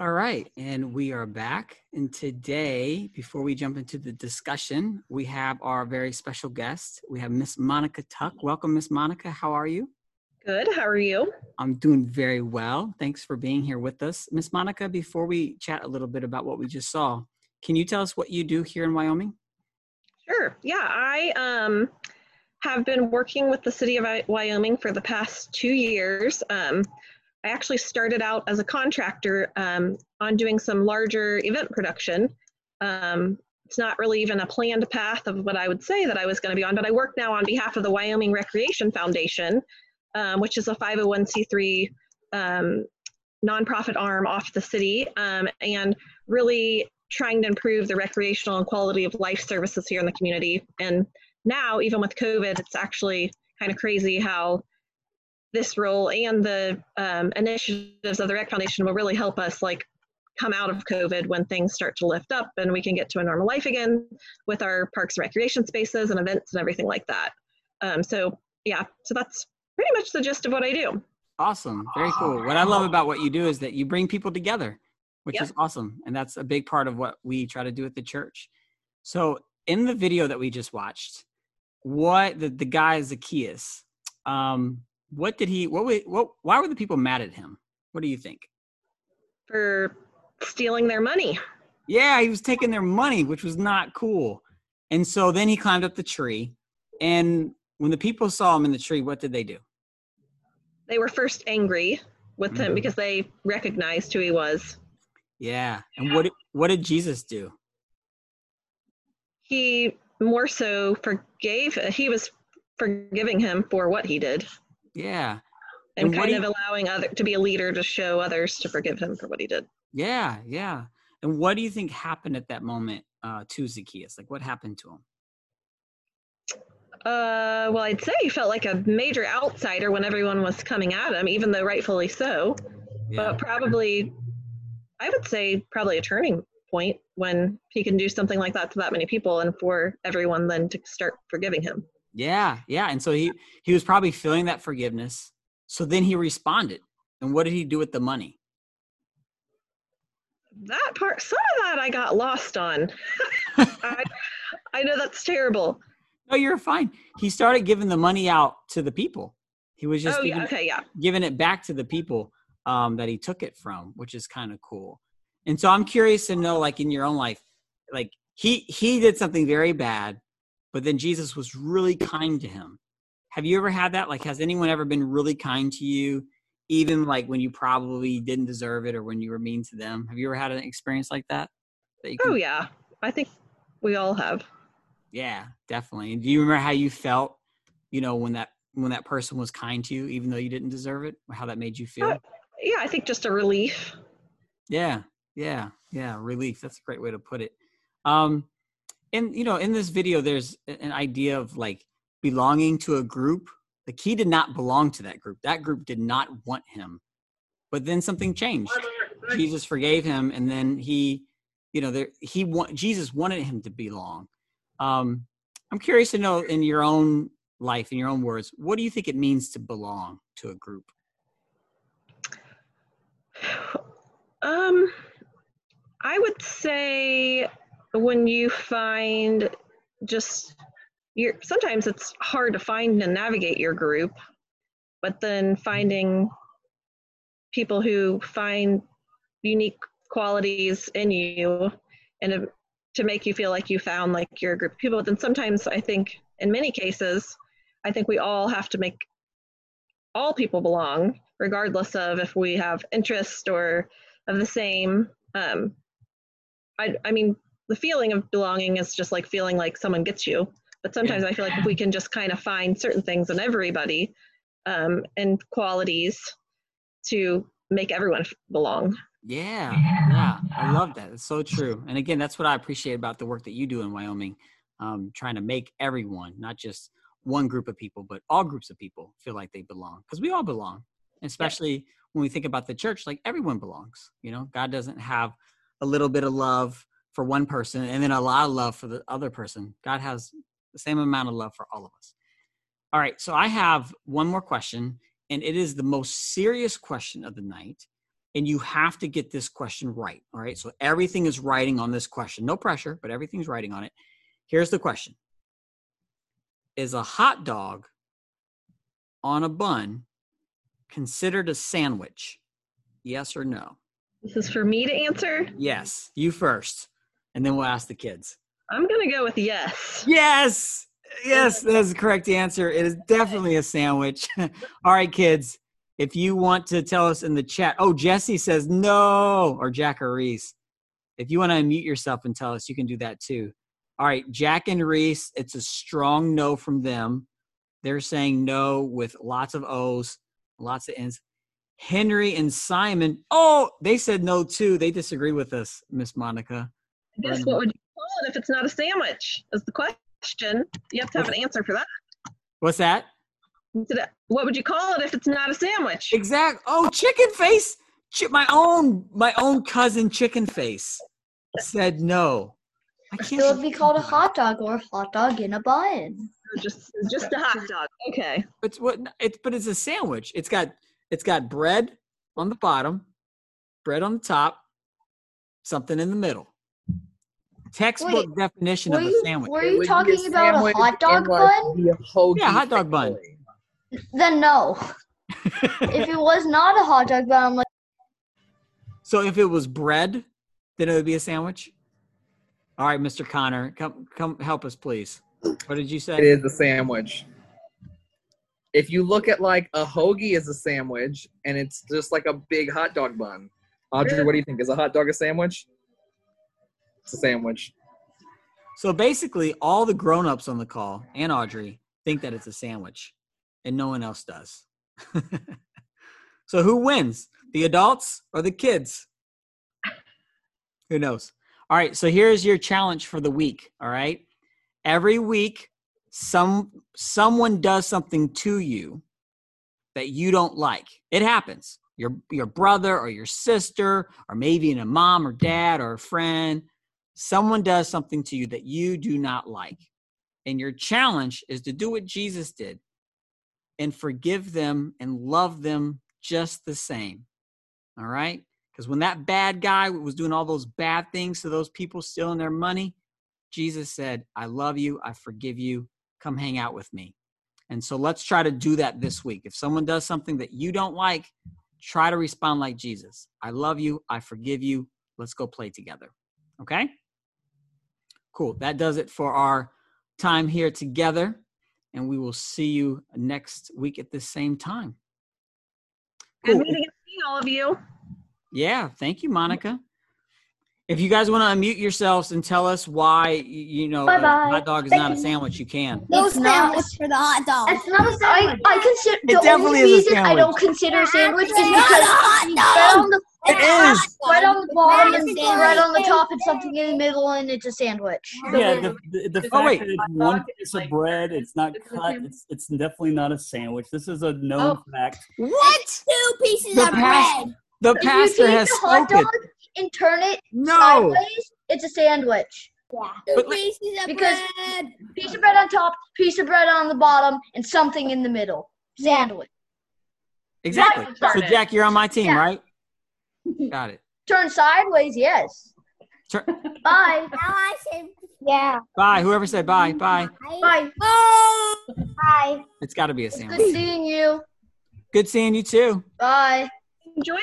All right, and we are back. And today, before we jump into the discussion, we have our very special guest. We have Miss Monica Tuck. Welcome, Miss Monica. How are you? Good. How are you? I'm doing very well. Thanks for being here with us. Miss Monica, before we chat a little bit about what we just saw, can you tell us what you do here in Wyoming? Sure. Yeah, I um, have been working with the city of Wyoming for the past two years. Um, I actually started out as a contractor um, on doing some larger event production. Um, it's not really even a planned path of what I would say that I was going to be on, but I work now on behalf of the Wyoming Recreation Foundation, um, which is a 501c3 um, nonprofit arm off the city, um, and really trying to improve the recreational and quality of life services here in the community. And now, even with COVID, it's actually kind of crazy how this role and the um, initiatives of the Rec Foundation will really help us like come out of COVID when things start to lift up and we can get to a normal life again with our parks and recreation spaces and events and everything like that. Um, so yeah, so that's pretty much the gist of what I do. Awesome, very cool. What I love about what you do is that you bring people together, which yep. is awesome, and that's a big part of what we try to do at the church. So in the video that we just watched, what the the guy Zacchaeus, um, what did he what what why were the people mad at him? What do you think? For stealing their money. Yeah he was taking their money which was not cool. And so then he climbed up the tree and when the people saw him in the tree what did they do? They were first angry with mm-hmm. him because they recognized who he was. Yeah and what what did jesus do? He more so forgave he was forgiving him for what he did yeah. And, and kind of you, allowing other to be a leader to show others to forgive him for what he did. Yeah, yeah. And what do you think happened at that moment uh, to Zacchaeus? Like, what happened to him? Uh, well, I'd say he felt like a major outsider when everyone was coming at him, even though rightfully so. Yeah. But probably, I would say, probably a turning point when he can do something like that to that many people, and for everyone then to start forgiving him. Yeah, yeah. And so he he was probably feeling that forgiveness. So then he responded. And what did he do with the money? That part, some of that I got lost on. I, I know that's terrible. No, you're fine. He started giving the money out to the people. He was just oh, giving, yeah, okay, yeah. giving it back to the people um, that he took it from, which is kind of cool. And so I'm curious to know, like in your own life, like he he did something very bad, but then Jesus was really kind to him. Have you ever had that? Like, has anyone ever been really kind to you, even like when you probably didn't deserve it or when you were mean to them? Have you ever had an experience like that? that can... Oh, yeah. I think we all have. Yeah, definitely. And do you remember how you felt, you know, when that when that person was kind to you, even though you didn't deserve it, how that made you feel? Uh, yeah, I think just a relief. Yeah, yeah, yeah, relief. That's a great way to put it. Um, and you know in this video there's an idea of like belonging to a group. Like he did not belong to that group. That group did not want him. But then something changed. Jesus forgave him and then he you know there he want jesus wanted him to belong. Um i'm curious to know in your own life in your own words what do you think it means to belong to a group? Um i would say when you find just you're sometimes it's hard to find and navigate your group but then finding people who find unique qualities in you and to make you feel like you found like your group of people. But then sometimes i think in many cases i think we all have to make all people belong regardless of if we have interest or of the same. Um, I, I mean the feeling of belonging is just like feeling like someone gets you. But sometimes I feel like if we can just kind of find certain things in everybody um, and qualities to make everyone belong. Yeah, yeah, I love that. It's so true. And again, that's what I appreciate about the work that you do in Wyoming, um, trying to make everyone, not just one group of people, but all groups of people feel like they belong because we all belong. Especially yeah. when we think about the church, like everyone belongs. You know, God doesn't have a little bit of love for one person and then a lot of love for the other person. God has the same amount of love for all of us. All right, so I have one more question, and it is the most serious question of the night. and you have to get this question right. All right. So everything is writing on this question. No pressure, but everything's writing on it. Here's the question Is a hot dog on a bun considered a sandwich? Yes or no? This is for me to answer. Yes. You first, and then we'll ask the kids. I'm going to go with yes. Yes. Yes, that's the correct answer. It is definitely a sandwich. All right, kids. If you want to tell us in the chat, oh, Jesse says no, or Jack or Reese. If you want to unmute yourself and tell us, you can do that too. All right, Jack and Reese, it's a strong no from them. They're saying no with lots of O's, lots of N's. Henry and Simon, oh, they said no too. They disagree with us, Miss Monica. I guess what would you call it if it's not a sandwich? Is the question. You have to have an answer for that. What's that? What would you call it if it's not a sandwich? Exact. Oh, chicken face. Ch- my own my own cousin chicken face said no. I can't. So it'd be called a hot dog or a hot dog in a bun. Just just a hot dog. Okay. It's what it's but it's a sandwich. It's got it's got bread on the bottom, bread on the top, something in the middle. Textbook Wait, definition of a sandwich. Were you talking about a hot dog bun? Yeah, hot dog bun. Then no. if it was not a hot dog bun, I'm like. So if it was bread, then it would be a sandwich. All right, Mr. Connor, come come help us, please. What did you say? It is a sandwich. If you look at like a hoagie is a sandwich, and it's just like a big hot dog bun. Audrey, what do you think? Is a hot dog a sandwich? Sandwich. So basically, all the grown-ups on the call and Audrey think that it's a sandwich, and no one else does. so who wins? The adults or the kids? Who knows? All right, so here's your challenge for the week, all right? Every week some someone does something to you that you don't like. It happens. Your your brother or your sister or maybe in a mom or dad or a friend, someone does something to you that you do not like. And your challenge is to do what Jesus did and forgive them and love them just the same. All right? Because when that bad guy was doing all those bad things to those people stealing their money, Jesus said, I love you, I forgive you, come hang out with me. And so let's try to do that this week. If someone does something that you don't like, try to respond like Jesus. I love you, I forgive you, let's go play together. Okay? Cool. That does it for our time here together. And we will see you next week at the same time. Cool. Good meeting all of you. Yeah, thank you, Monica. If you guys want to unmute yourselves and tell us why you know a hot dog is not a sandwich, you can. No it's sandwich for the hot dog. It's not a sandwich. I, I consider it the only reason I don't consider a sandwich is because right on the it is right on the bottom and right on the top and something in the middle and it's a sandwich. Yeah, the, the, the oh, fact wait. that it's one piece of bread, it's not cut, it's it's definitely not a sandwich. This is a known oh. fact. What? Two pieces the of bread. The pastor has spoken. and turn it no. sideways, it's a sandwich. Yeah. Two but, pieces of because bread. Piece of bread on top, piece of bread on the bottom, and something in the middle. Sandwich. Exactly. So Jack, you're on my team, yeah. right? Got it. Turn sideways, yes. Turn. Bye. Now I said yeah. Bye. Whoever said bye. Bye. Bye. Bye. Bye. It's got to be a sandwich. Good seeing you. Good seeing you too. Bye. Enjoy